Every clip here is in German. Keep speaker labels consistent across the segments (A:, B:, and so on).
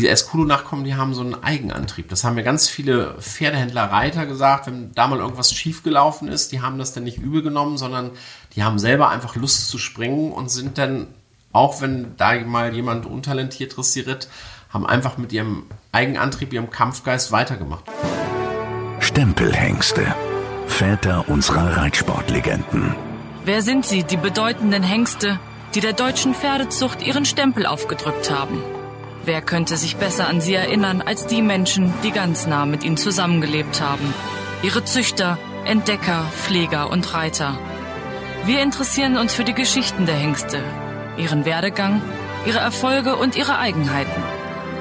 A: die Escudo-Nachkommen, die haben so einen Eigenantrieb. Das haben mir ganz viele Pferdehändler, Reiter gesagt, wenn da mal irgendwas schiefgelaufen ist, die haben das dann nicht übel genommen, sondern die haben selber einfach Lust zu springen und sind dann, auch wenn da mal jemand untalentiert dressiert, haben einfach mit ihrem Eigenantrieb, ihrem Kampfgeist weitergemacht.
B: Stempelhengste. Väter unserer Reitsportlegenden.
C: Wer sind sie, die bedeutenden Hengste, die der deutschen Pferdezucht ihren Stempel aufgedrückt haben? Wer könnte sich besser an sie erinnern als die Menschen, die ganz nah mit ihnen zusammengelebt haben? Ihre Züchter, Entdecker, Pfleger und Reiter. Wir interessieren uns für die Geschichten der Hengste, ihren Werdegang, ihre Erfolge und ihre Eigenheiten.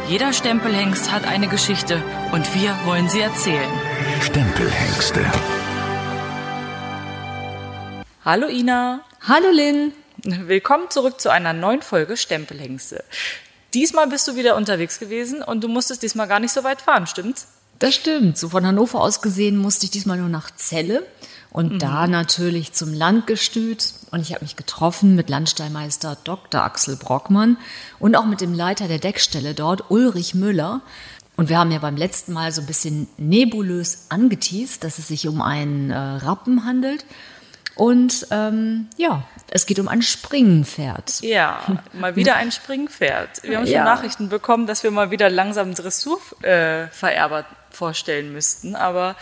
C: Jeder Stempelhengst hat eine Geschichte und wir wollen sie erzählen.
B: Stempelhengste.
C: Hallo Ina.
D: Hallo Lynn.
C: Willkommen zurück zu einer neuen Folge Stempelhengste. Diesmal bist du wieder unterwegs gewesen und du musstest diesmal gar nicht so weit fahren, stimmt's?
D: Das stimmt. So von Hannover aus gesehen musste ich diesmal nur nach Celle und mhm. da natürlich zum Landgestüt. Und ich habe mich getroffen mit Landstallmeister Dr. Axel Brockmann und auch mit dem Leiter der Deckstelle dort, Ulrich Müller. Und wir haben ja beim letzten Mal so ein bisschen nebulös angeteased, dass es sich um einen äh, Rappen handelt. Und ähm, ja, es geht um ein Springpferd.
C: Ja, mal wieder ein Springpferd. Wir haben schon ja. Nachrichten bekommen, dass wir mal wieder langsam Dressurvererber äh, vorstellen müssten. Aber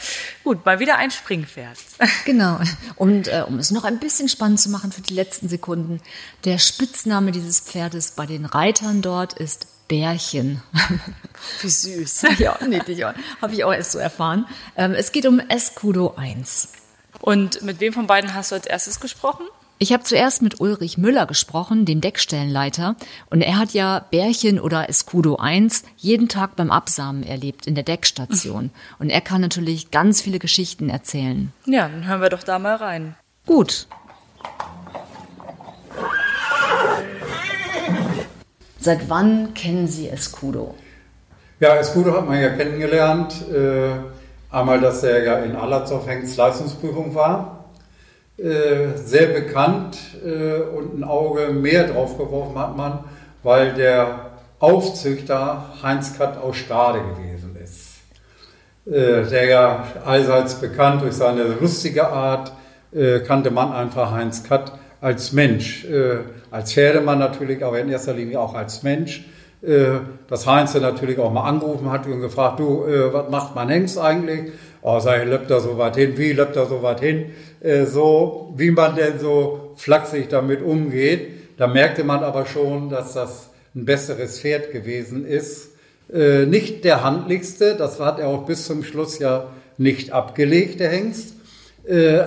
C: gut, mal wieder ein Springpferd.
D: Genau. Und äh, um es noch ein bisschen spannend zu machen für die letzten Sekunden, der Spitzname dieses Pferdes bei den Reitern dort ist Bärchen.
C: Wie süß.
D: ja, niedlich. Habe ich auch erst so erfahren. Ähm, es geht um Escudo 1.
C: Und mit wem von beiden hast du als erstes gesprochen?
D: Ich habe zuerst mit Ulrich Müller gesprochen, dem Deckstellenleiter, und er hat ja Bärchen oder Escudo 1 jeden Tag beim Absamen erlebt in der Deckstation. Und er kann natürlich ganz viele Geschichten erzählen.
C: Ja, dann hören wir doch da mal rein.
D: Gut. Seit wann kennen Sie Escudo?
E: Ja, Escudo hat man ja kennengelernt. Äh Einmal, dass er ja in Allerzow Hengst Leistungsprüfung war, äh, sehr bekannt äh, und ein Auge mehr drauf geworfen hat man, weil der Aufzüchter Heinz Katt aus Stade gewesen ist. Äh, der ja allseits bekannt durch seine lustige Art, äh, kannte man einfach Heinz Katt als Mensch, äh, als Pferdemann natürlich, aber in erster Linie auch als Mensch dass Heinz natürlich auch mal angerufen hat und gefragt, du, äh, was macht mein Hengst eigentlich? Oh, ich, löppt er so weit hin? Wie löppt er so weit hin? Äh, so, wie man denn so flachsig damit umgeht. Da merkte man aber schon, dass das ein besseres Pferd gewesen ist. nicht der handlichste, das hat er auch bis zum Schluss ja nicht abgelegt, der Hengst.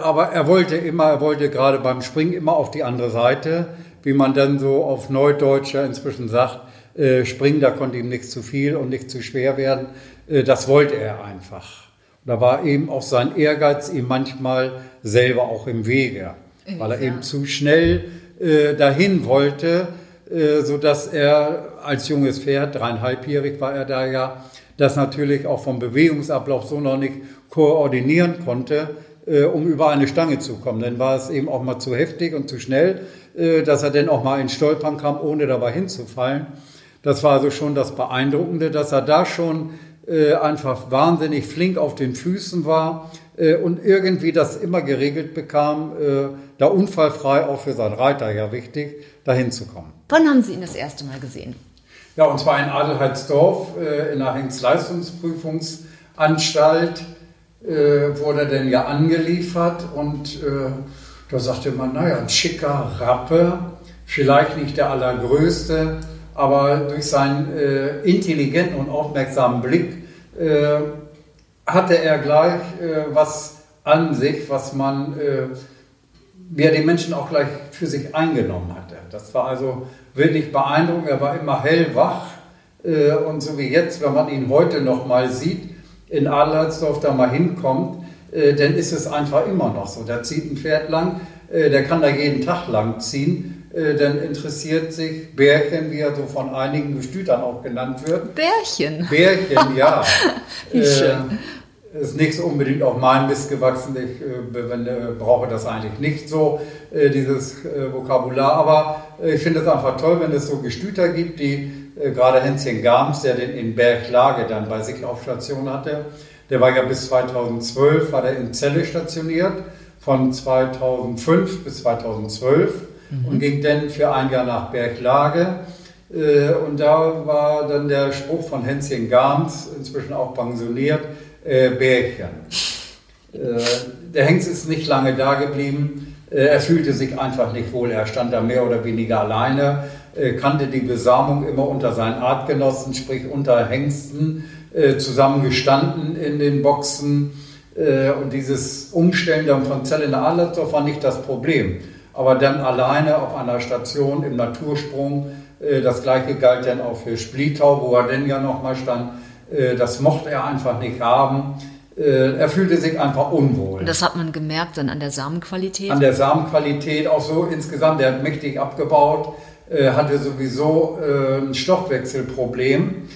E: aber er wollte immer, er wollte gerade beim Springen immer auf die andere Seite, wie man dann so auf Neudeutscher inzwischen sagt, äh, springen, da konnte ihm nichts zu viel und nicht zu schwer werden. Äh, das wollte er einfach. Da war eben auch sein Ehrgeiz ihm manchmal selber auch im Wege, weil er eben zu schnell äh, dahin wollte, äh, so dass er als junges Pferd, dreieinhalbjährig war er da ja, das natürlich auch vom Bewegungsablauf so noch nicht koordinieren konnte, äh, um über eine Stange zu kommen. Dann war es eben auch mal zu heftig und zu schnell, dass er dann auch mal in Stolpern kam, ohne dabei hinzufallen. Das war also schon das Beeindruckende, dass er da schon äh, einfach wahnsinnig flink auf den Füßen war äh, und irgendwie das immer geregelt bekam, äh, da unfallfrei auch für seinen Reiter ja wichtig, dahin zu kommen.
D: Wann haben Sie ihn das erste Mal gesehen?
E: Ja, und zwar in Adelheidsdorf äh, in der Hengstleistungsprüfungsanstalt äh, wurde er denn ja angeliefert und äh, da sagte man, naja, ein schicker Rappe, vielleicht nicht der allergrößte, aber durch seinen äh, intelligenten und aufmerksamen Blick äh, hatte er gleich äh, was an sich, was man, äh, ja, den Menschen auch gleich für sich eingenommen hatte. Das war also wirklich beeindruckend. Er war immer hellwach äh, und so wie jetzt, wenn man ihn heute noch mal sieht, in Adlersdorf da mal hinkommt, äh, dann ist es einfach immer noch so. Da zieht ein Pferd lang, äh, der kann da jeden Tag lang ziehen dann interessiert sich Bärchen, wie er so von einigen Gestütern auch genannt wird.
D: Bärchen?
E: Bärchen, ja.
D: wie schön.
E: Äh, ist nicht so unbedingt auf mein Mist gewachsen. Ich äh, brauche das eigentlich nicht so, äh, dieses äh, Vokabular. Aber äh, ich finde es einfach toll, wenn es so Gestüter gibt, die äh, gerade Hänschen Gams, der den in Berglage dann bei sich auf Station hatte, der war ja bis 2012, war der in Celle stationiert, von 2005 bis 2012 mhm. und ging dann für ein Jahr nach Berglage. Äh, und da war dann der Spruch von Hänschen Gams, inzwischen auch pensioniert, äh, Bärchen. Äh, der Hengst ist nicht lange da geblieben. Äh, er fühlte sich einfach nicht wohl. Er stand da mehr oder weniger alleine, kannte die Besamung immer unter seinen Artgenossen, sprich unter Hengsten, zusammen gestanden in den Boxen. Und dieses Umstellen von Zelle nach Adlersdorf war nicht das Problem. Aber dann alleine auf einer Station im Natursprung, das gleiche galt dann auch für Splietau, wo er denn ja nochmal stand, das mochte er einfach nicht haben. Äh, er fühlte sich einfach unwohl.
D: Und das hat man gemerkt dann an der Samenqualität?
E: An der Samenqualität auch so insgesamt. Der hat mächtig abgebaut, äh, hatte sowieso äh, ein Stoffwechselproblem,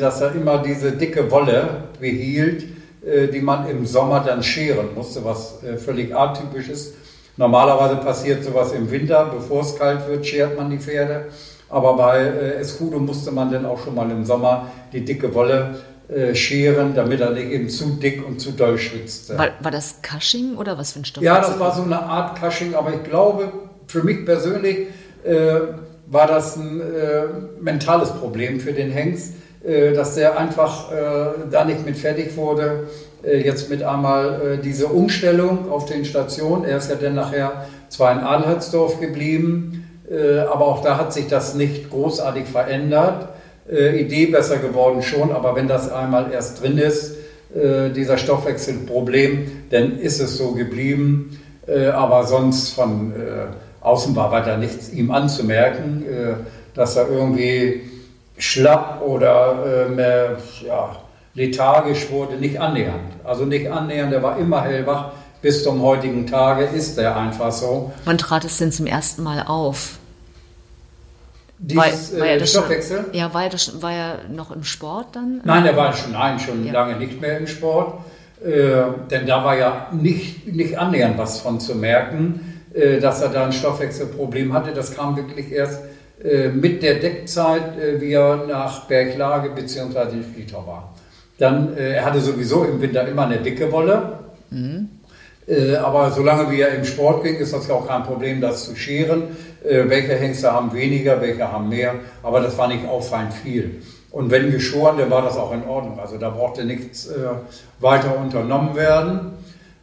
E: dass er immer diese dicke Wolle behielt, die man im Sommer dann scheren musste, was völlig atypisch ist. Normalerweise passiert sowas im Winter, bevor es kalt wird, schert man die Pferde. Aber bei Escudo musste man dann auch schon mal im Sommer die dicke Wolle äh, scheren, damit er nicht eben zu dick und zu doll schwitzt.
D: War, war das Cushing oder was für ein Stoff?
E: Ja, das war so eine Art Cushing, aber ich glaube, für mich persönlich äh, war das ein äh, mentales Problem für den Hengst, äh, dass der einfach äh, da nicht mit fertig wurde. Äh, jetzt mit einmal diese Umstellung auf den Stationen. Er ist ja dann nachher zwar in Adelhertsdorf geblieben, aber auch da hat sich das nicht großartig verändert äh, Idee besser geworden schon, aber wenn das einmal erst drin ist, äh, dieser Stoffwechselproblem, dann ist es so geblieben. Äh, aber sonst von äh, außen war weiter nichts ihm anzumerken, äh, dass er irgendwie schlapp oder äh, mehr, ja, lethargisch wurde, nicht annähernd. Also nicht annähernd, er war immer hellwach. Bis zum heutigen Tage ist er einfach so.
D: Wann trat es denn zum ersten Mal auf?
E: Dieses war, war äh, Stoffwechsel?
D: Schon, ja, war er, das, war er noch im Sport dann?
E: Nein, er war schon, nein, schon ja. lange nicht mehr im Sport. Äh, denn da war ja nicht, nicht annähernd was von zu merken, äh, dass er da ein Stoffwechselproblem hatte. Das kam wirklich erst äh, mit der Deckzeit, äh, wie er nach Berglage bzw. in Flietau war. Dann, äh, er hatte sowieso im Winter immer eine dicke Wolle. Mhm. aber solange wie er im Sport ging, ist das ja auch kein Problem, das zu scheren. Äh, welche Hengste haben weniger, welche haben mehr, aber das war nicht auffallend viel. Und wenn geschoren, dann war das auch in Ordnung. Also da brauchte nichts äh, weiter unternommen werden.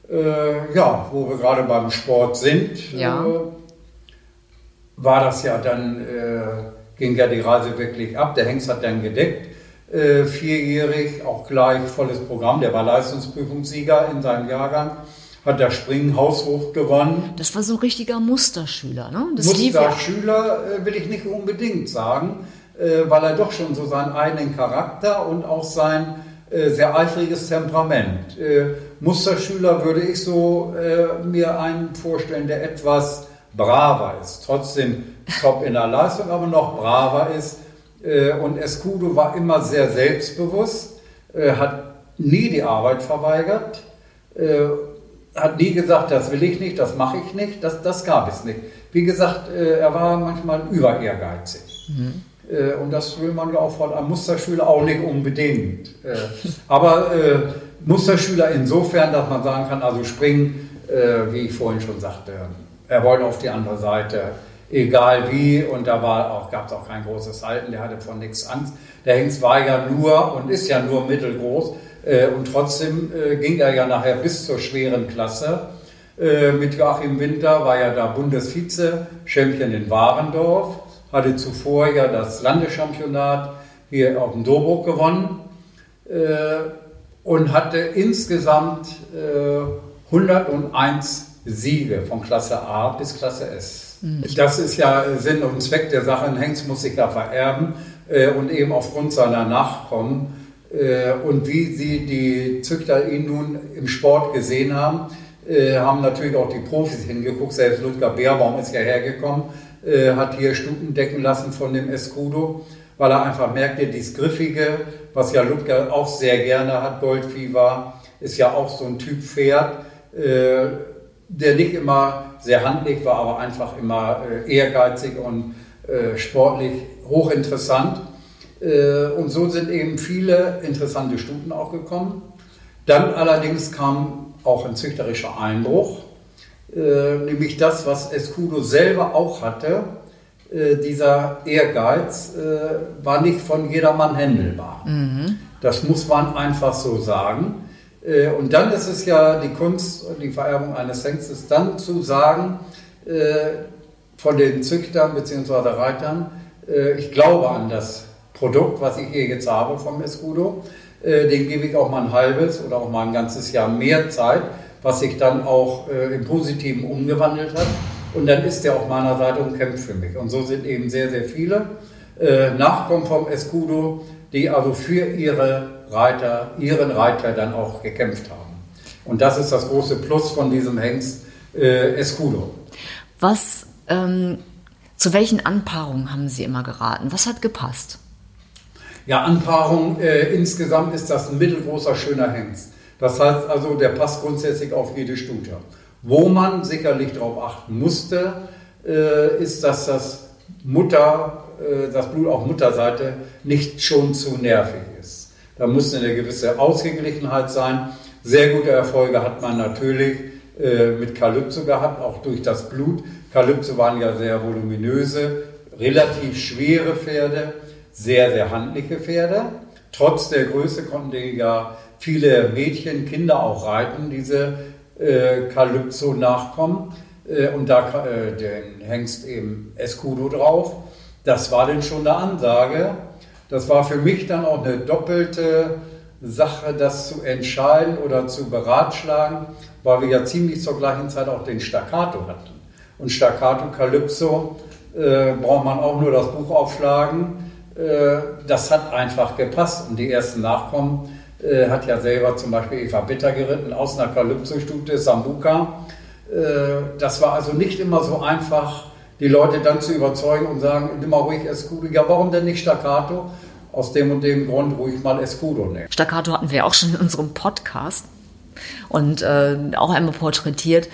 E: Äh, ja, wo wir gerade beim Sport sind, ja. Äh, war das ja dann, äh, ging ja die Reise wirklich ab. Der Hengst hat dann gedeckt, äh, vierjährig, auch gleich volles Programm. Der war Leistungsprüfungssieger in seinem Jahrgang hat der Springen haushoch gewonnen.
D: Das war so ein richtiger Musterschüler, ne?
E: Das Musterschüler äh, will ich nicht unbedingt sagen, äh, weil er doch schon so seinen eigenen Charakter und auch sein sehr eifriges Temperament. Musterschüler würde ich so mir einen vorstellen, der etwas braver ist, trotzdem top in der Leistung, aber noch braver ist. Und Escudo war immer sehr selbstbewusst, hat nie die Arbeit verweigert hat nie gesagt, das will ich nicht, das mache ich nicht, das, das gab es nicht. Wie gesagt, äh, er war manchmal über ehrgeizig. Mhm. Äh, und das will man ja auch von einem Musterschüler auch nicht unbedingt. Äh, aber Musterschüler insofern, dass man sagen kann, also springen, wie ich vorhin schon sagte, er wollte auf die andere Seite, egal wie, und da auch, gab es auch kein großes Halten, der hatte von nichts Angst. Der Hengst war ja nur und ist ja nur mittelgroß, äh, und trotzdem äh, ging er ja nachher bis zur schweren Klasse. Äh, mit Joachim Winter war er da Bundesvize, Champion in Warendorf, hatte zuvor ja das Landeschampionat hier auf dem Dobruck gewonnen und hatte insgesamt 101 Siege von Klasse A bis Klasse S. Mhm. Das ist ja Sinn und Zweck der Sache. Ein Hengst muss sich da vererben und eben aufgrund seiner Nachkommen äh, und wie sie die Züchter ihn nun im Sport gesehen haben, äh, haben natürlich auch die Profis hingeguckt. Selbst Ludger Beerbaum ist ja hergekommen, äh, hat hier Stuten decken lassen von dem Escudo, weil er einfach merkte, dieses Griffige, was ja Ludger auch sehr gerne hat, Goldvieh war, ist ja auch so ein Typ Pferd. der nicht immer sehr handlich war, aber einfach immer äh, ehrgeizig und äh, sportlich hochinteressant. Äh, und so sind eben viele interessante Stuten auch gekommen. Dann allerdings kam auch ein züchterischer Einbruch, äh, nämlich das, was Escudo selber auch hatte. Äh, dieser Ehrgeiz äh, war nicht von jedermann händelbar. Mhm. Das muss man einfach so sagen. Äh, und dann ist es ja die Kunst und die Vererbung eines Hengstes, dann zu sagen, äh, von den Züchtern bzw. Reitern, äh, ich glaube an das Produkt, was ich hier jetzt habe vom Escudo, dem gebe ich auch mal ein halbes oder auch mal ein ganzes Jahr mehr Zeit, was sich dann auch im Positiven umgewandelt hat. Und dann ist er auf meiner Seite und kämpft für mich. Und so sind eben sehr, sehr viele Nachkommen vom Escudo, die also für ihre Reiter, ihren Reiter dann auch gekämpft haben. Und das ist das große Plus von diesem Hengst äh, Escudo.
D: Was, ähm, zu welchen Anpaarungen haben Sie immer geraten? Was hat gepasst?
E: Ja, Anpaarung, äh, insgesamt ist das ein mittelgroßer, schöner Hengst. Das heißt also, der passt grundsätzlich auf jede Stute. Wo man sicherlich darauf achten musste, äh, ist, dass das Mutter, das Blut auf Mutterseite nicht schon zu nervig ist. Da muss eine gewisse Ausgeglichenheit sein. Sehr gute Erfolge hat man natürlich äh, mit Kalypso gehabt, auch durch das Blut. Kalypso waren ja sehr voluminöse, relativ schwere Pferde, sehr, sehr handliche Pferde. Trotz der Größe konnten die ja viele Mädchen, Kinder auch reiten, diese äh, Kalypso-Nachkommen. Äh, und da äh, den Hengst eben Escudo drauf. Das war denn schon eine Ansage. Das war für mich dann auch eine doppelte Sache, das zu entscheiden oder zu beratschlagen, weil wir ja ziemlich zur gleichen Zeit auch den Staccato hatten. Und Staccato Calypso äh, braucht man auch nur das Buch aufschlagen. Äh, das hat einfach gepasst. Und die ersten Nachkommen äh, hat ja selber zum Beispiel Eva Bitter geritten aus einer Calypso-Stute, Sambuca. Äh, das war also nicht immer so einfach die Leute dann zu überzeugen und sagen, nimm mal ruhig Escudo. Ja, warum denn nicht Staccato? Aus dem und dem Grund ruhig mal Escudo nehmen.
D: Staccato hatten wir auch schon in unserem Podcast und äh, auch einmal porträtiert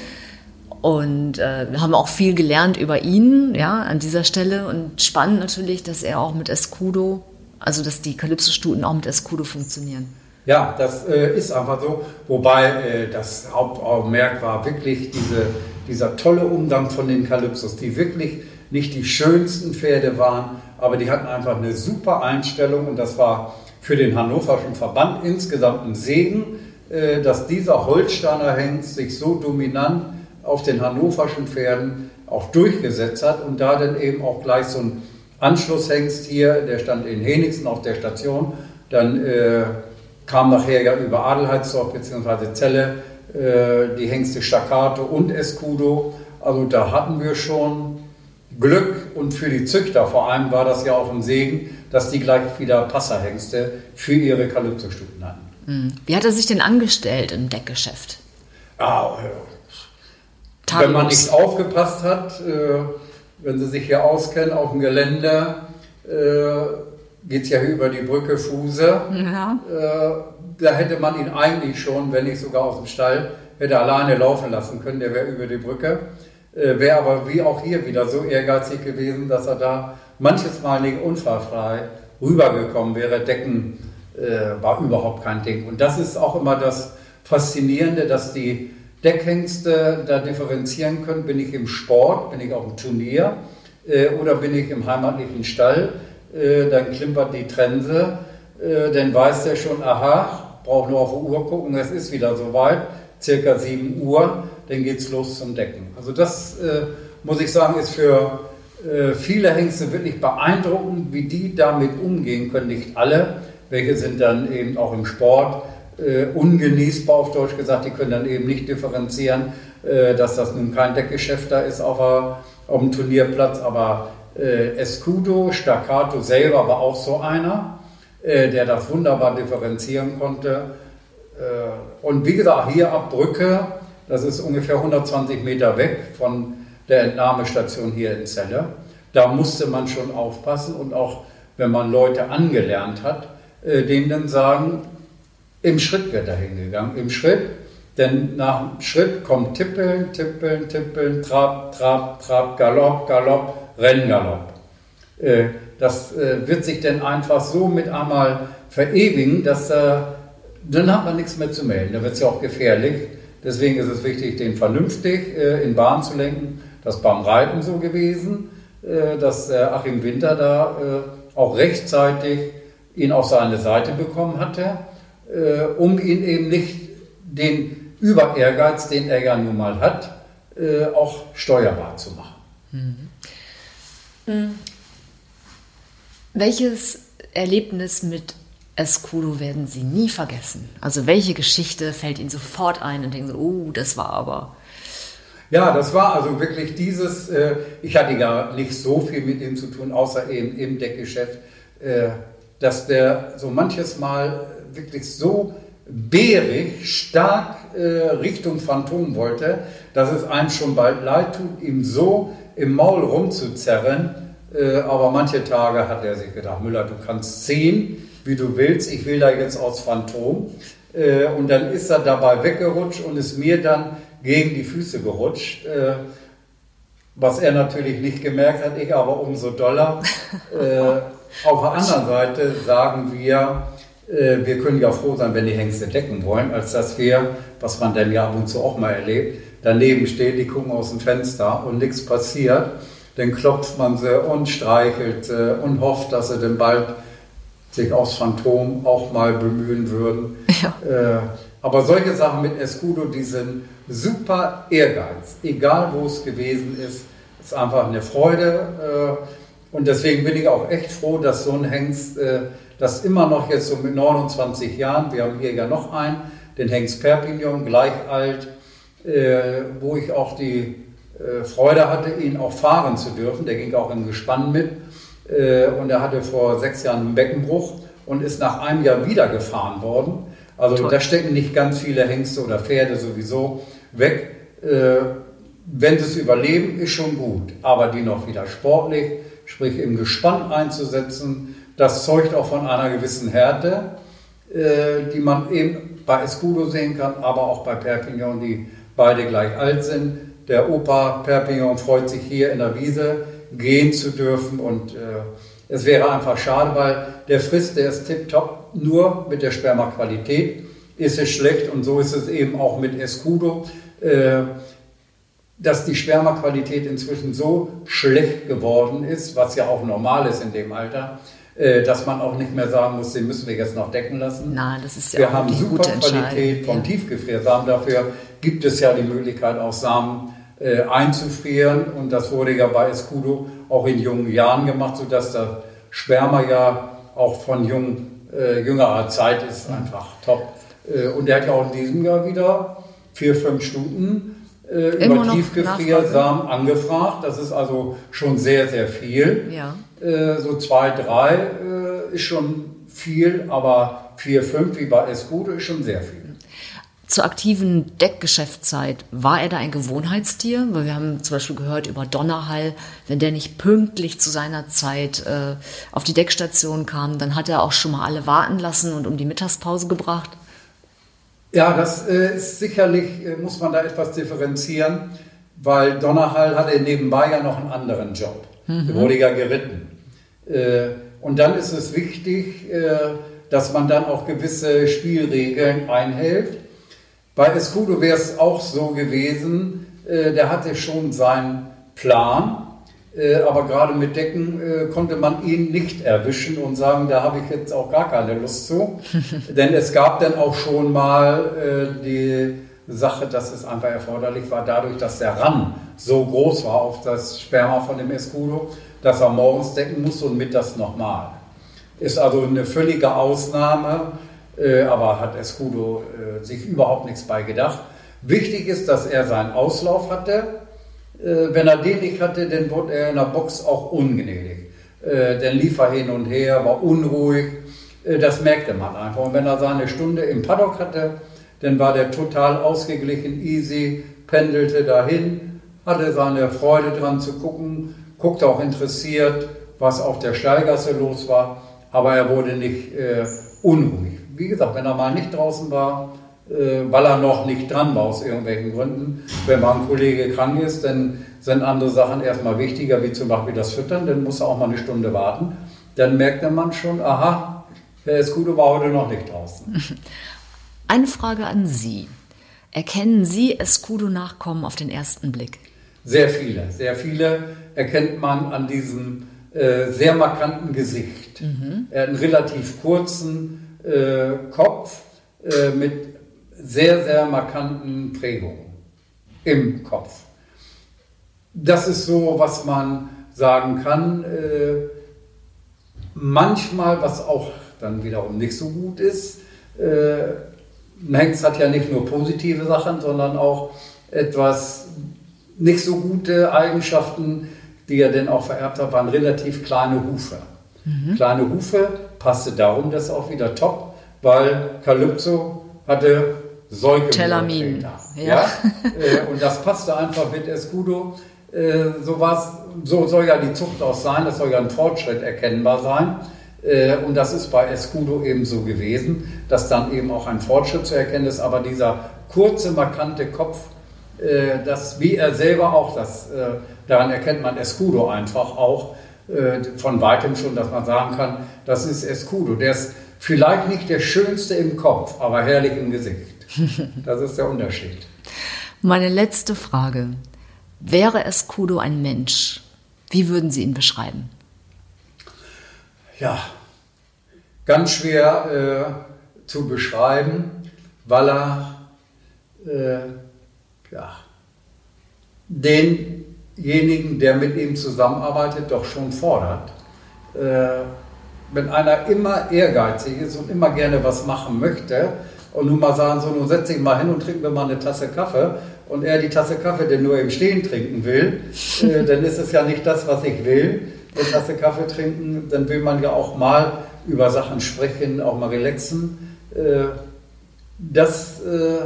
D: und äh, haben auch viel gelernt über ihn, ja, an dieser Stelle und spannend natürlich, dass er auch mit Escudo, also dass die Calypso-Stuten auch mit Escudo funktionieren.
E: Ja, das äh, ist einfach so. Wobei äh, das Hauptaugenmerk war wirklich diese, dieser tolle Umgang von den Kalypsos, die wirklich nicht die schönsten Pferde waren, aber die hatten einfach eine super Einstellung und das war für den hannoverschen Verband insgesamt ein Segen, äh, dass dieser Holsteiner Hengst sich so dominant auf den hannoverschen Pferden auch durchgesetzt hat und da dann eben auch gleich so ein Anschlusshengst hier, der stand in Henigsen auf der Station, dann äh, kam nachher ja über Adelheidsdorf bzw. Celle äh, die Hengste Staccato und Escudo. Also da hatten wir schon Glück und für die Züchter vor allem war das ja auch ein Segen, dass die gleich wieder Passerhengste für ihre Kalypso-Stuten hatten.
D: Hm. Wie hat er sich denn angestellt im Deckgeschäft?
E: Ah, wenn man nicht aufgepasst hat, äh, wenn Sie sich hier auskennen auf dem Gelände, äh, geht es ja über die Brücke Fuse. Ja. Äh, da hätte man ihn eigentlich schon, wenn nicht sogar aus dem Stall, hätte alleine laufen lassen können, der wäre über die Brücke. Äh, wäre aber wie auch hier wieder so ehrgeizig gewesen, dass er da manches Mal nicht unfallfrei rübergekommen wäre. Decken äh, war überhaupt kein Ding. Und das ist auch immer das Faszinierende, dass die Deckhengste da differenzieren können. Bin ich im Sport, bin ich auf dem Turnier äh, oder bin ich im heimatlichen Stall? Äh, dann klimpert die Trense, äh, dann weiß der schon, aha, braucht nur auf die Uhr gucken, es ist wieder soweit, circa 7 Uhr, dann geht es los zum Decken. Also das, äh, muss ich sagen, ist für äh, viele Hengste wirklich beeindruckend, wie die damit umgehen können. Nicht alle, welche sind dann eben auch im Sport äh, ungenießbar, auf Deutsch gesagt, die können dann eben nicht differenzieren, äh, dass das nun kein Deckgeschäft da ist auf, auf dem Turnierplatz, aber äh, Escudo, Staccato selber war auch so einer, äh, der das wunderbar differenzieren konnte. Äh, und wie gesagt, hier ab Brücke, das ist ungefähr 120 Meter weg von der Entnahmestation hier in Celle, da musste man schon aufpassen und auch wenn man Leute angelernt hat, äh, denen dann sagen, im Schritt wird er hingegangen. Im Schritt Denn nach dem Schritt kommt Tippeln, Tippeln, Tippeln, Trab, Trab, Trab, Galopp, Galopp, Renngalopp. Äh, das äh, wird sich dann einfach so mit einmal verewigen, dass äh, dann hat man nichts mehr zu melden. Da wird es ja auch gefährlich. Deswegen ist es wichtig, den vernünftig in Bahn zu lenken. Das ist beim Reiten so gewesen, dass Achim Winter da auch rechtzeitig ihn auf seine Seite bekommen hatte, um ihn eben nicht den Über-Ehrgeiz, den er ja nun mal hat, auch steuerbar zu machen. Mhm.
D: Welches Erlebnis mit Escudo werden Sie nie vergessen? Also welche Geschichte fällt Ihnen sofort ein und denken so, oh, das war aber...
E: Ja, das war also wirklich dieses, äh, ich hatte ja nicht so viel mit ihm zu tun, außer eben im Deckgeschäft, äh, dass der so manches Mal wirklich so bärig, stark äh, Richtung Phantom wollte, dass es einem schon bald leid tut, ihm so im Maul rumzuzerren, aber manche Tage hat er sich gedacht, Müller, du kannst ziehen, wie du willst, ich will da jetzt aus Phantom. Äh, und dann ist er dabei weggerutscht und ist mir dann gegen die Füße gerutscht. Äh, was er natürlich nicht gemerkt hat, ich aber umso doller. auf der anderen Seite sagen wir, wir können ja froh sein, wenn die Hengste decken wollen, als dass wir, was man dann ja ab und zu auch mal erlebt, daneben stehen, die gucken aus dem Fenster und nichts passiert dann klopft man sie und streichelt sie und hofft, dass sie dann bald sich aufs Phantom auch mal bemühen würden. Ja. Äh, aber solche Sachen mit Escudo, die sind super Ehrgeiz, egal wo es gewesen ist, ist einfach eine Freude. Äh, und deswegen bin ich auch echt froh, dass so ein Hengst, äh, das immer noch jetzt so mit 29 Jahren, wir haben hier ja noch einen, den Hengst Perpignan, gleich alt, äh, wo ich auch die äh, Freude hatte, ihn auch fahren zu dürfen. Der ging auch im Gespann mit. Äh, und er hatte vor sechs Jahren einen Beckenbruch und ist nach einem Jahr wieder gefahren worden. Also Toll. da stecken nicht ganz viele Hengste oder Pferde sowieso weg. Äh, wenn sie es überleben, ist schon gut. Aber die noch wieder sportlich, sprich im Gespann einzusetzen, das zeugt auch von einer gewissen Härte, die man eben bei Escudo sehen kann, aber auch bei Perpignan, die beide gleich alt sind. Der Opa Perpignan freut sich hier in der Wiese gehen zu dürfen und äh, es wäre einfach schade, weil der frisst, der ist tipptopp, nur mit der Spermaqualität ist es schlecht und so ist es eben auch mit Escudo, äh, dass die Spermaqualität inzwischen so schlecht geworden ist, was ja auch normal ist in dem Alter, äh, dass man auch nicht mehr sagen muss, den müssen wir jetzt noch decken lassen.
D: Nein, das ist ja
E: wir haben super Qualität vom ja. Tiefgefriersamen. Dafür gibt es ja die Möglichkeit, auch Samen äh, einzufrieren. Und das wurde ja bei Escudo auch in jungen Jahren gemacht, sodass das Sperma ja auch von jung, äh, jüngerer Zeit ist einfach top. Äh, und er hat ja auch in diesem Jahr wieder vier, fünf Stunden äh, über Tiefgefriersamen angefragt. Das ist also schon sehr, sehr viel.
D: Ja.
E: Äh, so zwei, drei äh, ist schon viel, aber vier, fünf wie bei Escudo ist schon sehr viel.
D: Zur aktiven Deckgeschäftszeit war er da ein Gewohnheitstier? Weil wir haben zum Beispiel gehört über Donnerhall, wenn der nicht pünktlich zu seiner Zeit äh, auf die Deckstation kam, dann hat er auch schon mal alle warten lassen und um die Mittagspause gebracht.
E: Ja, das äh, ist sicherlich, äh, muss man da etwas differenzieren, weil Donnerhall hatte nebenbei ja noch einen anderen Job. Mhm. Er wurde ja geritten. Äh, und dann ist es wichtig, äh, dass man dann auch gewisse Spielregeln einhält. Bei Escudo wäre es auch so gewesen, äh, der hatte schon seinen Plan, äh, aber gerade mit Decken äh, konnte man ihn nicht erwischen und sagen, da habe ich jetzt auch gar keine Lust zu. Denn es gab dann auch schon mal äh, die Sache, dass es einfach erforderlich war, dadurch, dass der Ran so groß war auf das Sperma von dem Escudo, dass er morgens decken muss und mittags nochmal. Ist also eine völlige Ausnahme äh, aber hat Escudo äh, sich überhaupt nichts bei gedacht. Wichtig ist, dass er seinen Auslauf hatte. Äh, wenn er den nicht hatte, dann wurde er in der Box auch ungnädig. Dann lief er hin und her, war unruhig. Das merkte man einfach. Und wenn er seine Stunde im Paddock hatte, dann war der total ausgeglichen, easy, pendelte dahin, hatte seine Freude dran zu gucken, guckte auch interessiert, was auf der Steigasse los war, aber er wurde nicht äh, unruhig wie gesagt, wenn er mal nicht draußen war, äh, weil er noch nicht dran war aus irgendwelchen Gründen. Wenn mal ein Kollege krank ist, dann sind andere Sachen erstmal wichtiger, wie zum Beispiel das Füttern, dann muss er auch mal eine Stunde warten. Dann merkt der Mann schon, aha, Herr Escudo war heute noch nicht draußen.
D: Eine Frage an Sie. Erkennen Sie Escudo-Nachkommen auf den ersten Blick?
E: Sehr viele, sehr viele erkennt man an diesem äh, sehr markanten Gesicht. Mhm. Er hat einen relativ kurzen Kopf äh, mit sehr, sehr markanten Prägungen im Kopf. Das ist so, was man sagen kann. Äh, manchmal, was auch dann wiederum nicht so gut ist, äh, ein Hengst hat ja nicht nur positive Sachen, sondern auch etwas nicht so gute Eigenschaften, die er denn auch vererbt hat, waren relativ kleine Hufe. Mhm. Kleine Hufe passte darum das auch wieder top, weil Calypso hatte
D: Säugetier.
E: Ja. ja? Äh, und das passte einfach mit Escudo. Äh, so, so soll ja die Zucht auch sein, das soll ja ein Fortschritt erkennbar sein. Äh, und das ist bei Escudo eben so gewesen, dass dann eben auch ein Fortschritt zu erkennen ist. Aber dieser kurze, markante Kopf, das, wie er selber auch, das, daran erkennt man Escudo einfach auch von weitem schon, dass man sagen kann, das ist Escudo. Der ist vielleicht nicht der schönste im Kopf, aber herrlich im Gesicht. Das ist der Unterschied.
D: Meine letzte Frage. Wäre Escudo ein Mensch? Wie würden Sie ihn beschreiben?
E: Ja, ganz schwer äh, zu beschreiben, weil er äh, ja, denjenigen, der mit ihm zusammenarbeitet, doch schon fordert. Äh, wenn einer immer ehrgeizig ist und immer gerne was machen möchte, und nun mal sagen, so, nun setz dich mal hin und trinken wir mal eine Tasse Kaffee und er die Tasse Kaffee denn nur im Stehen trinken will, äh, dann ist es ja nicht das, was ich will. Eine Tasse Kaffee trinken, dann will man ja auch mal über Sachen sprechen, auch mal relaxen. Äh, das äh,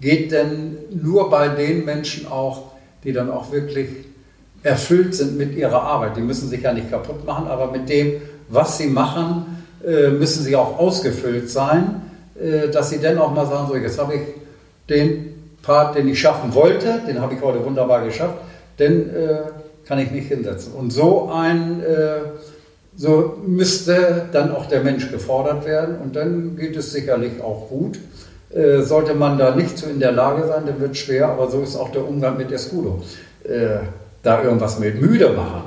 E: geht dann nur bei den Menschen auch, die dann auch wirklich erfüllt sind mit ihrer Arbeit. Die müssen sich ja nicht kaputt machen, aber mit dem, was sie machen, äh, müssen sie auch ausgefüllt sein. Äh, dass sie dann auch mal sagen, so jetzt habe ich den Part, den ich schaffen wollte, den habe ich heute wunderbar geschafft, dann äh, kann ich mich hinsetzen. Und so ein, so müsste dann auch der Mensch gefordert werden und dann geht es sicherlich auch gut. Äh, sollte man da nicht so in der Lage sein, dann wird es schwer, aber so ist auch der Umgang mit Escudo. Äh, da irgendwas mit müde machen,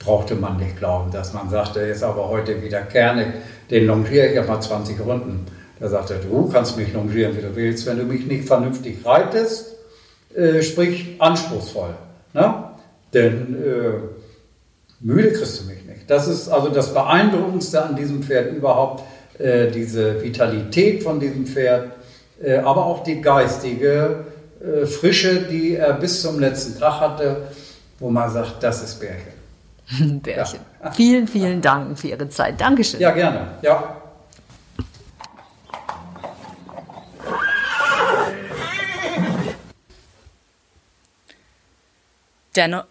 E: brauchte man nicht glauben, dass man sagte, ist aber heute wieder kernig, den longiere ich ja mal 20 Runden. Da sagt er, du kannst mich longieren, wie du willst, wenn du mich nicht vernünftig reitest, äh, sprich anspruchsvoll. Ne? Denn äh, müde kriegst du mich nicht. Das ist also das Beeindruckendste an diesem Pferd überhaupt, äh, diese Vitalität von diesem Pferd, aber auch die geistige äh, Frische, die er bis zum letzten Tag hatte, wo man sagt, das ist Bärchen.
D: Bärchen. Ja. Vielen, vielen Dank für Ihre Zeit. Dankeschön.
E: Ja, gerne. Ja.
C: Der,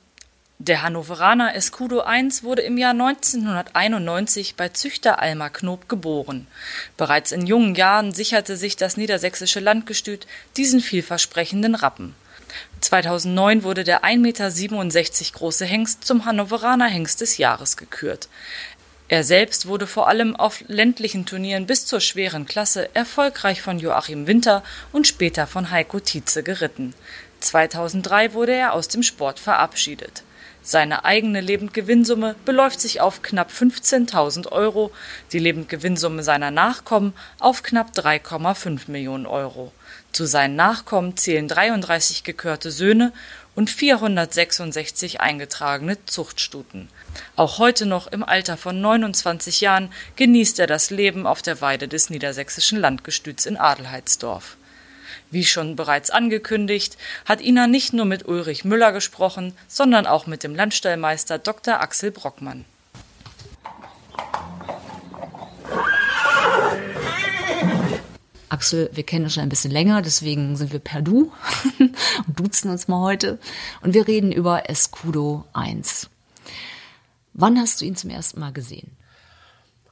C: der Hannoveraner Escudo I wurde im Jahr 1991 bei Züchter Alma Knob geboren. Bereits in jungen Jahren sicherte sich das niedersächsische Landgestüt diesen vielversprechenden Rappen. 2009 wurde der 1,67 Meter große Hengst zum Hannoveraner Hengst des Jahres gekürt. Er selbst wurde vor allem auf ländlichen Turnieren bis zur schweren Klasse erfolgreich von Joachim Winter und später von Heiko Tietze geritten. 2003 wurde er aus dem Sport verabschiedet. Seine eigene Lebendgewinnsumme beläuft sich auf knapp 15.000 Euro, die Lebendgewinnsumme seiner Nachkommen auf knapp 3,5 Millionen Euro. Zu seinen Nachkommen zählen 33 gekörte Söhne und 466 eingetragene Zuchtstuten. Auch heute noch im Alter von 29 Jahren genießt er das Leben auf der Weide des niedersächsischen Landgestüts in Adelheidsdorf. Wie schon bereits angekündigt, hat Ina nicht nur mit Ulrich Müller gesprochen, sondern auch mit dem Landstallmeister Dr. Axel Brockmann.
D: Axel, wir kennen uns schon ein bisschen länger, deswegen sind wir per Du und duzen uns mal heute. Und wir reden über Escudo 1. Wann hast du ihn zum ersten Mal gesehen?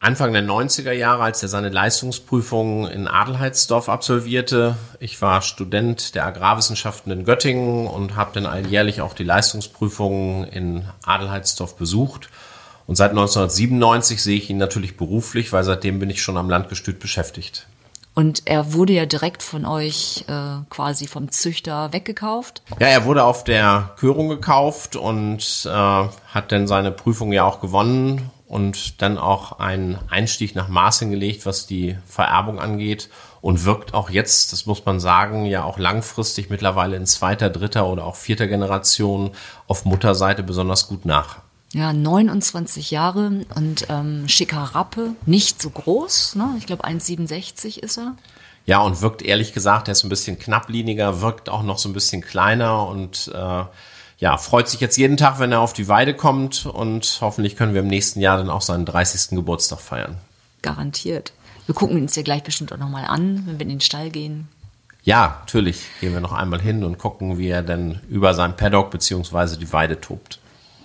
A: Anfang der 90er Jahre, als er seine Leistungsprüfung in Adelheidsdorf absolvierte. Ich war Student der Agrarwissenschaften in Göttingen und habe dann alljährlich auch die Leistungsprüfungen in Adelheidsdorf besucht. Und seit 1997 sehe ich ihn natürlich beruflich, weil seitdem bin ich schon am Landgestüt beschäftigt.
D: Und er wurde ja direkt von euch äh, quasi vom Züchter weggekauft.
A: Ja, er wurde auf der Körung gekauft und äh, hat dann seine Prüfung ja auch gewonnen und dann auch einen Einstieg nach Maß hingelegt, was die Vererbung angeht und wirkt auch jetzt, das muss man sagen, ja auch langfristig mittlerweile in zweiter, dritter oder auch vierter Generation auf Mutterseite besonders gut nach.
D: Ja, 29 Jahre und ähm, schicker Rappe, nicht so groß, ne? ich glaube 1,67 ist er.
A: Ja, und wirkt ehrlich gesagt, er ist ein bisschen knappliniger, wirkt auch noch so ein bisschen kleiner und äh, ja, freut sich jetzt jeden Tag, wenn er auf die Weide kommt und hoffentlich können wir im nächsten Jahr dann auch seinen 30. Geburtstag feiern.
D: Garantiert. Wir gucken uns ja gleich bestimmt auch nochmal an, wenn wir in den Stall gehen.
A: Ja, natürlich gehen wir noch einmal hin und gucken, wie er denn über sein Paddock bzw. die Weide tobt.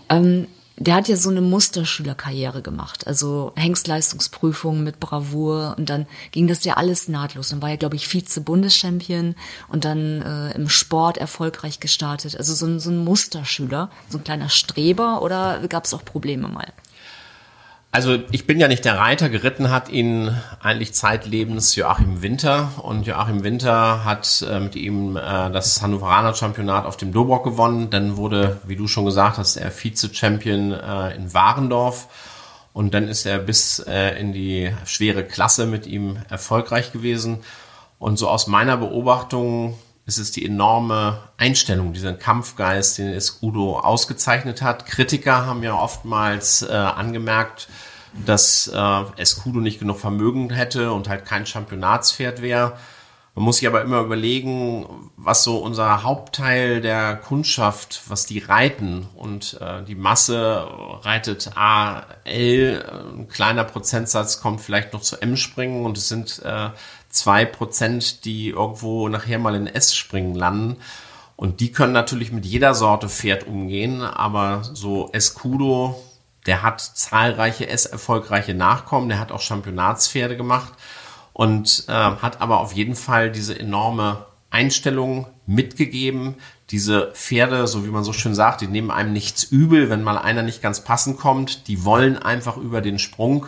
D: Ähm, der hat ja so eine Musterschülerkarriere gemacht, also Hengstleistungsprüfungen mit Bravour und dann ging das ja alles nahtlos. Dann war er, glaube ich, Vize-Bundeschampion und dann äh, im Sport erfolgreich gestartet. Also so so ein Musterschüler, so ein kleiner Streber oder gab es auch Probleme mal?
A: Also ich bin ja nicht der Reiter, geritten hat ihn eigentlich zeitlebens Joachim Winter und Joachim Winter hat äh, mit ihm äh, das Hannoveraner Championat auf dem Dobrock gewonnen. Dann wurde, wie du schon gesagt hast, er Vize-Champion äh, in Warendorf und dann ist er bis äh, in die schwere Klasse mit ihm erfolgreich gewesen. Und so aus meiner Beobachtung ist es die enorme Einstellung, diesen Kampfgeist, den es Udo ausgezeichnet hat. Kritiker haben ja oftmals äh, angemerkt, dass äh, Escudo nicht genug Vermögen hätte und halt kein Championatspferd wäre. Man muss sich aber immer überlegen, was so unser Hauptteil der Kundschaft, was die reiten und äh, die Masse reitet A, L, ein kleiner Prozentsatz kommt vielleicht noch zu M springen und es sind äh, zwei Prozent, die irgendwo nachher mal in S-Springen landen. Und die können natürlich mit jeder Sorte Pferd umgehen, aber so Escudo, der hat zahlreiche S-erfolgreiche Nachkommen, der hat auch Championatspferde gemacht und äh, hat aber auf jeden Fall diese enorme Einstellung mitgegeben. Diese Pferde, so wie man so schön sagt, die nehmen einem nichts übel, wenn mal einer nicht ganz passend kommt. Die wollen einfach über den Sprung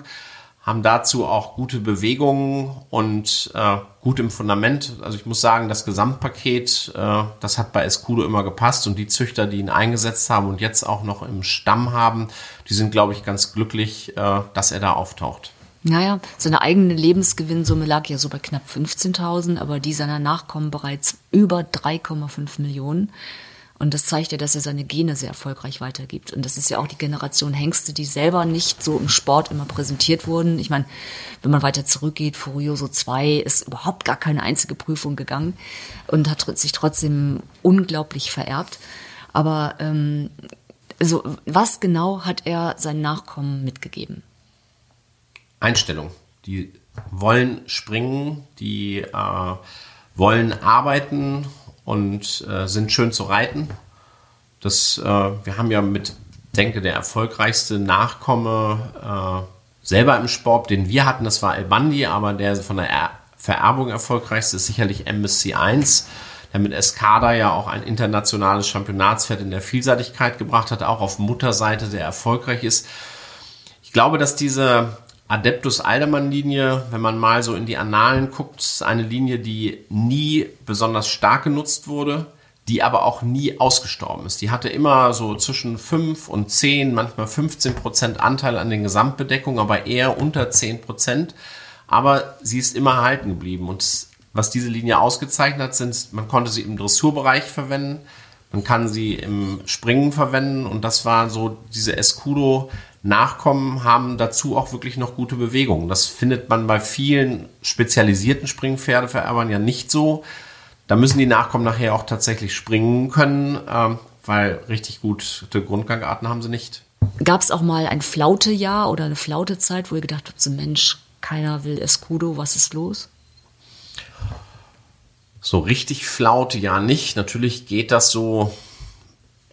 A: haben dazu auch gute Bewegungen und äh, gut im Fundament. Also ich muss sagen, das Gesamtpaket, äh, das hat bei Escudo immer gepasst und die Züchter, die ihn eingesetzt haben und jetzt auch noch im Stamm haben, die sind, glaube ich, ganz glücklich, äh, dass er da auftaucht.
D: Naja, seine eigene Lebensgewinnsumme lag ja so bei knapp 15.000, aber die seiner Nachkommen bereits über 3,5 Millionen. Und das zeigt ja, dass er seine Gene sehr erfolgreich weitergibt. Und das ist ja auch die Generation Hengste, die selber nicht so im Sport immer präsentiert wurden. Ich meine, wenn man weiter zurückgeht, Furioso 2 ist überhaupt gar keine einzige Prüfung gegangen und hat sich trotzdem unglaublich vererbt. Aber ähm, also, was genau hat er seinen Nachkommen mitgegeben?
A: Einstellung. Die wollen springen, die äh, wollen arbeiten und äh, sind schön zu reiten. Das, äh, wir haben ja mit, denke, der erfolgreichste Nachkomme äh, selber im Sport, den wir hatten, das war El Bandi, aber der von der er Vererbung erfolgreichste ist sicherlich MSC 1, der mit Escada ja auch ein internationales Championatspferd in der Vielseitigkeit gebracht hat, auch auf Mutterseite sehr erfolgreich ist. Ich glaube, dass diese Adeptus Aldermann-Linie, wenn man mal so in die Annalen guckt, ist eine Linie, die nie besonders stark genutzt wurde, die aber auch nie ausgestorben ist. Die hatte immer so zwischen 5 und 10, manchmal 15 Prozent Anteil an den Gesamtbedeckungen, aber eher unter 10 Prozent. Aber sie ist immer erhalten geblieben. Und was diese Linie ausgezeichnet hat, sind, man konnte sie im Dressurbereich verwenden, man kann sie im Springen verwenden und das war so diese Escudo Nachkommen haben dazu auch wirklich noch gute Bewegungen. Das findet man bei vielen spezialisierten Springpferdevererbern ja nicht so. Da müssen die Nachkommen nachher auch tatsächlich springen können, äh, weil richtig gute Grundgangarten haben sie nicht.
D: Gab es auch mal ein Flautejahr oder eine Flautezeit, wo ihr gedacht habt, so Mensch, keiner will Escudo, was ist los?
A: So richtig Flaute ja nicht. Natürlich geht das so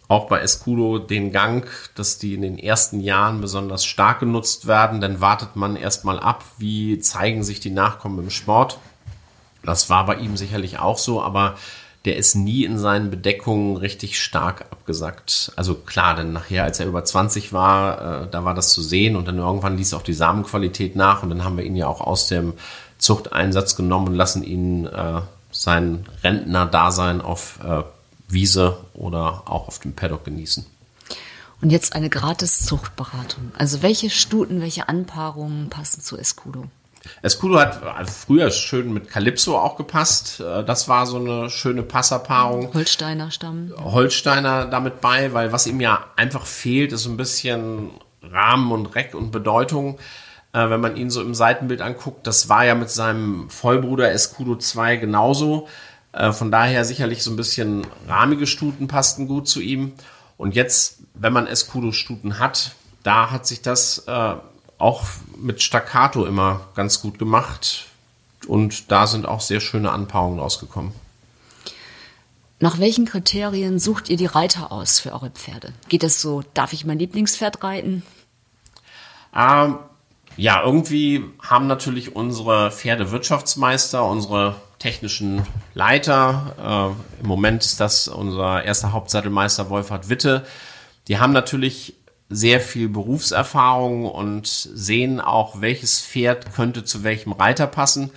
A: auch bei Escudo den Gang, dass die in den ersten Jahren besonders stark genutzt werden. Dann wartet man erstmal ab, wie zeigen sich die Nachkommen im Sport. Das war bei ihm sicherlich auch so, aber der ist nie in seinen Bedeckungen richtig stark abgesackt. Also klar, denn nachher, als er über 20 war, äh, da war das zu sehen und dann irgendwann ließ auch die Samenqualität nach und dann haben wir ihn ja auch aus dem Zuchteinsatz genommen und lassen ihn äh, sein Rentner-Dasein auf äh, Wiese oder auch auf dem Paddock genießen.
D: Und jetzt eine gratis Zuchtberatung. Also welche Stuten, welche Anpaarungen passen zu Escudo?
A: Escudo hat früher schön mit Calypso auch gepasst. Äh, das war so eine schöne Passerpaarung.
D: Holsteiner Stamm.
A: Holsteiner damit bei, weil was ihm ja einfach fehlt, ist so ein bisschen Rahmen und Reck und Bedeutung. Äh, wenn man ihn so im Seitenbild anguckt, das war ja mit seinem Vollbruder Escudo 2 genauso. Äh, von daher sicherlich so ein bisschen rahmige Stuten passten gut zu ihm. Und jetzt, wenn man Escudo-Stuten hat, da hat sich das äh, auch mit Staccato immer ganz gut gemacht. Und da sind auch sehr schöne Anpaarungen rausgekommen.
D: Nach welchen Kriterien sucht ihr die Reiter aus für eure Pferde? Geht es so, darf ich mein Lieblingspferd reiten?
A: Ähm, ja, irgendwie haben natürlich unsere Pferdewirtschaftsmeister, unsere technischen Leiter, äh, im Moment ist das unser erster Hauptsattelmeister Wolfhard Witte, die haben natürlich sehr viel Berufserfahrung und sehen auch, welches Pferd könnte zu welchem Reiter passen.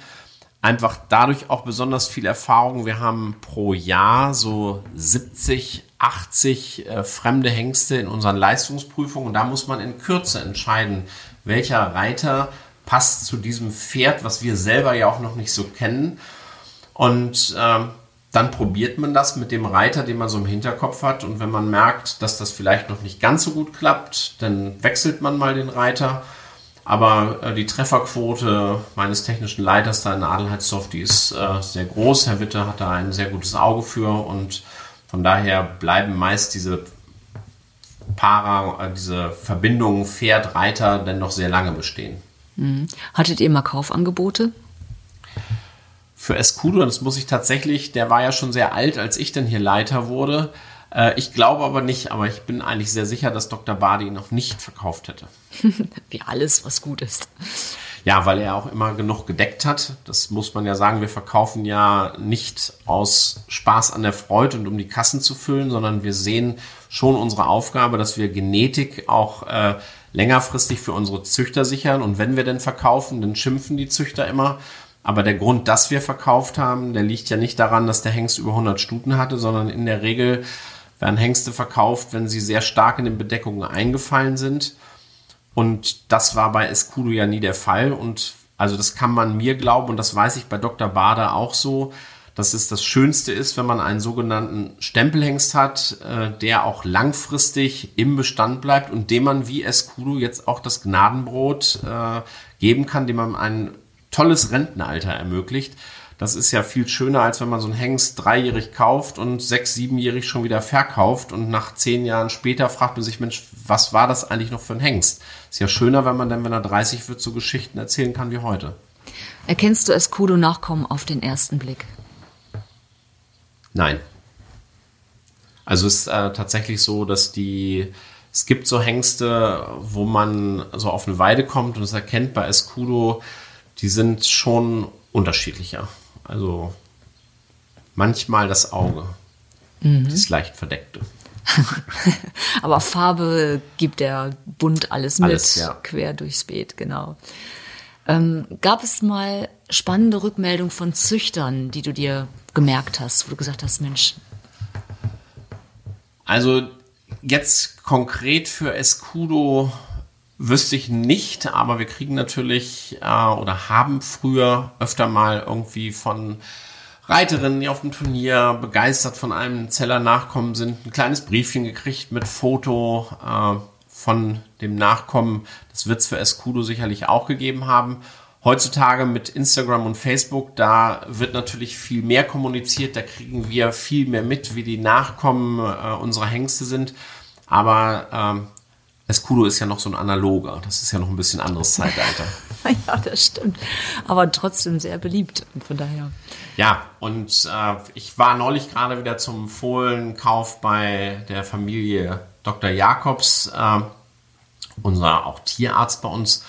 A: Einfach dadurch auch besonders viel Erfahrung. Wir haben pro Jahr so 70, 80 äh, fremde Hengste in unseren Leistungsprüfungen und da muss man in Kürze entscheiden, welcher Reiter passt zu diesem Pferd, was wir selber ja auch noch nicht so kennen. Und äh, dann probiert man das mit dem Reiter, den man so im Hinterkopf hat. Und wenn man merkt, dass das vielleicht noch nicht ganz so gut klappt, dann wechselt man mal den Reiter. Aber äh, die Trefferquote meines technischen Leiters da in Adelheidsdorf, die ist äh, sehr groß. Herr Witte hat da ein sehr gutes Auge für und von daher bleiben meist diese Para, äh, diese Verbindungen Pferd-Reiter denn noch sehr lange bestehen.
D: Mhm. Hattet ihr mal Kaufangebote?
A: Für Escudo, das muss ich tatsächlich, der war ja schon sehr alt, als ich dann hier Leiter wurde. Äh, ich glaube aber nicht, aber ich bin eigentlich sehr sicher, dass Dr. Bardi ihn noch nicht verkauft hätte.
D: Wie alles, was gut ist.
A: Ja, weil er auch immer genug gedeckt hat. Das muss man ja sagen. Wir verkaufen ja nicht aus Spaß an der Freude und um die Kassen zu füllen, sondern wir sehen schon unsere Aufgabe, dass wir Genetik auch äh, längerfristig für unsere Züchter sichern. Und wenn wir denn verkaufen, dann schimpfen die Züchter immer. Aber der Grund, dass wir verkauft haben, der liegt ja nicht daran, dass der Hengst über 100 Stuten hatte, sondern in der Regel werden Hengste verkauft, wenn sie sehr stark in den Bedeckungen eingefallen sind. Und das war bei Escudo ja nie der Fall. Und also das kann man mir glauben und das weiß ich bei Dr. Bader auch so, dass es das Schönste ist, wenn man einen sogenannten Stempelhengst hat, äh, der auch langfristig im Bestand bleibt und dem man wie Escudo jetzt auch das Gnadenbrot äh, geben kann, dem man einen tolles Rentenalter ermöglicht. Das ist ja viel schöner, als wenn man so einen Hengst dreijährig kauft und sechs, siebenjährig schon wieder verkauft und nach zehn Jahren später fragt man sich, Mensch, was war das eigentlich noch für ein Hengst? Ist ja schöner, wenn man dann, wenn er 30 wird, so Geschichten erzählen kann wie heute.
D: Erkennst du Escudo-Nachkommen auf den ersten Blick?
A: Nein. Also es ist äh, tatsächlich so, dass die, es gibt so Hengste, wo man so auf eine Weide kommt und es erkennt bei Escudo, die sind schon unterschiedlicher. Also manchmal das Auge, mhm. das leicht verdeckte.
D: Aber Farbe gibt der bunt alles mit, alles, ja. quer durchs Beet, genau. Ähm, gab es mal spannende Rückmeldungen von Züchtern, die du dir gemerkt hast, wo du gesagt hast, Mensch.
A: Also jetzt konkret für Escudo Wüsste ich nicht, aber wir kriegen natürlich äh, oder haben früher öfter mal irgendwie von Reiterinnen, die auf dem Turnier begeistert von einem Zeller nachkommen sind, ein kleines Briefchen gekriegt mit Foto äh, von dem Nachkommen. Das wird es für Escudo sicherlich auch gegeben haben. Heutzutage mit Instagram und Facebook, da wird natürlich viel mehr kommuniziert, da kriegen wir viel mehr mit, wie die Nachkommen äh, unserer Hengste sind. Aber ähm, Escudo ist ja noch so ein analoger. Das ist ja noch ein bisschen anderes Zeitalter.
D: ja, das stimmt. Aber trotzdem sehr beliebt. Von daher.
A: Ja, und äh, ich war neulich gerade wieder zum Fohlenkauf bei der Familie Dr. Jakobs, äh, unser auch Tierarzt bei uns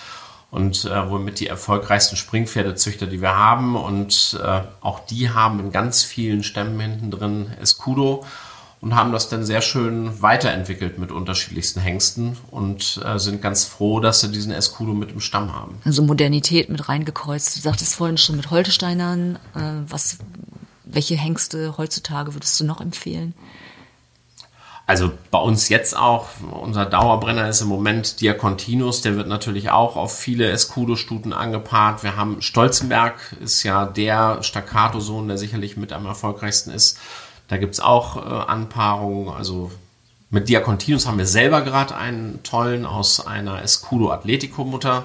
A: und äh, wohl mit die erfolgreichsten Springpferdezüchter, die wir haben. Und äh, auch die haben in ganz vielen Stämmen hinten drin Escudo und haben das dann sehr schön weiterentwickelt mit unterschiedlichsten Hengsten und äh, sind ganz froh, dass sie diesen Escudo mit im Stamm haben.
D: Also Modernität mit reingekreuzt. Du sagtest vorhin schon mit Holsteinern. Äh, was, welche Hengste heutzutage würdest du noch empfehlen?
A: Also bei uns jetzt auch, unser Dauerbrenner ist im Moment Diacontinus, der wird natürlich auch auf viele Escudo-Stuten angepaart. Wir haben Stolzenberg, ist ja der Staccato-Sohn, der sicherlich mit am erfolgreichsten ist. Da gibt es auch äh, Anpaarungen. Also mit Diacontinus haben wir selber gerade einen tollen aus einer Escudo Atletico Mutter.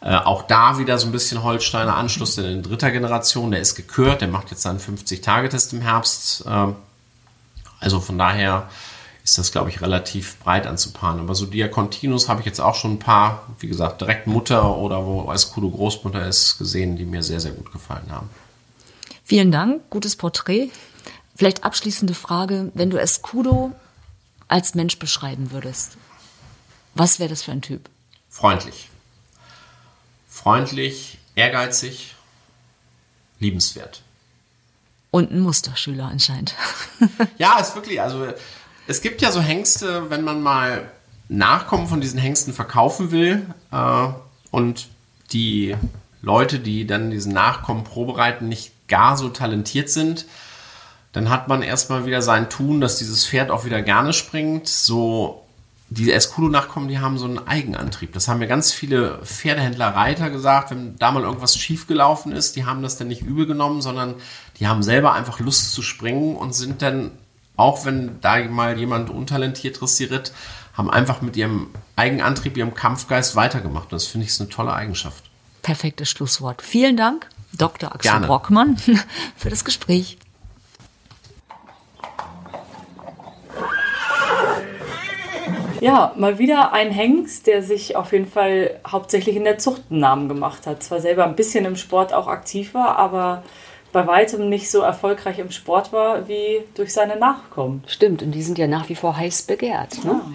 A: Äh, auch da wieder so ein bisschen Holsteiner Anschluss in dritter Generation. Der ist gekürt, der macht jetzt seinen 50-Tage-Test im Herbst. Äh, also von daher ist das, glaube ich, relativ breit anzupaaren. Aber so Diacontinus habe ich jetzt auch schon ein paar, wie gesagt, direkt Mutter oder wo Escudo Großmutter ist, gesehen, die mir sehr, sehr gut gefallen haben.
D: Vielen Dank, gutes Porträt. Vielleicht abschließende Frage, wenn du Escudo als Mensch beschreiben würdest, was wäre das für ein Typ?
A: Freundlich. Freundlich, ehrgeizig, liebenswert.
D: Und ein Musterschüler anscheinend.
A: ja, ist wirklich, also es gibt ja so Hengste, wenn man mal Nachkommen von diesen Hengsten verkaufen will äh, und die Leute, die dann diesen Nachkommen probereiten, nicht gar so talentiert sind, dann hat man erstmal wieder sein Tun, dass dieses Pferd auch wieder gerne springt. So, die Escudo-Nachkommen, die haben so einen Eigenantrieb. Das haben mir ganz viele Pferdehändler, Reiter gesagt, wenn da mal irgendwas schiefgelaufen ist, die haben das dann nicht übel genommen, sondern die haben selber einfach Lust zu springen und sind dann, auch wenn da mal jemand untalentiert dressiert, haben einfach mit ihrem Eigenantrieb, ihrem Kampfgeist weitergemacht. Und das finde ich ist eine tolle Eigenschaft.
D: Perfektes Schlusswort. Vielen Dank, Dr. Axel Gerne. Brockmann, für das Gespräch.
C: Ja, mal wieder ein Hengst, der sich auf jeden Fall hauptsächlich in der Zucht einen Namen gemacht hat. Zwar selber ein bisschen im Sport auch aktiv war, aber bei weitem nicht so erfolgreich im Sport war wie durch seine Nachkommen.
D: Stimmt, und die sind ja nach wie vor heiß begehrt. Ne? Ja.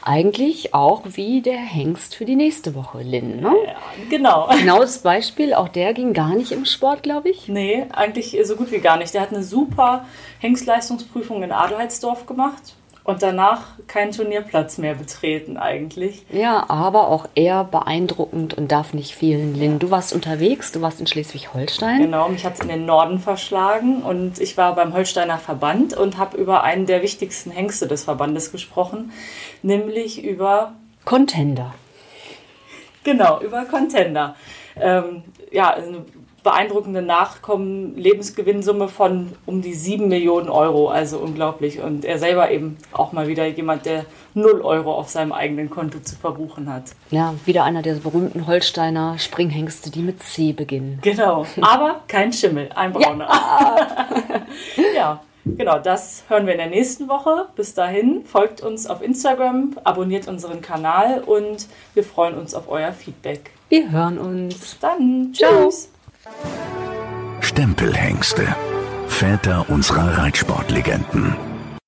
D: Eigentlich auch wie der Hengst für die nächste Woche, Lynn. Ne?
C: Ja, genau.
D: Genau das Beispiel, auch der ging gar nicht im Sport, glaube ich.
C: Nee, eigentlich so gut wie gar nicht. Der hat eine super Hengstleistungsprüfung in Adelheidsdorf gemacht und danach keinen Turnierplatz mehr betreten eigentlich.
D: Ja, aber auch eher beeindruckend und darf nicht fehlen. Lynn, du warst unterwegs, du warst in Schleswig-Holstein.
C: Genau, mich hat es in den Norden verschlagen und ich war beim Holsteiner Verband und habe über einen der wichtigsten Hengste des Verbandes gesprochen, nämlich über
D: Contender.
C: Genau, über Contender. Ähm, ja, eine beeindruckende Nachkommen, Lebensgewinnsumme von um die 7 Millionen Euro, also unglaublich. Und er selber eben auch mal wieder jemand, der 0 Euro auf seinem eigenen Konto zu verbuchen hat.
D: Ja, wieder einer der berühmten Holsteiner Springhengste, die mit C beginnen.
C: Genau, aber kein Schimmel, ein brauner. Ja. ja. Genau, das hören wir in der nächsten Woche. Bis dahin, folgt uns auf Instagram, abonniert unseren Kanal und wir freuen uns auf euer Feedback.
D: Wir hören uns.
C: Dann. Tschüss.
B: Stempelhengste. Väter unserer Reitsportlegenden.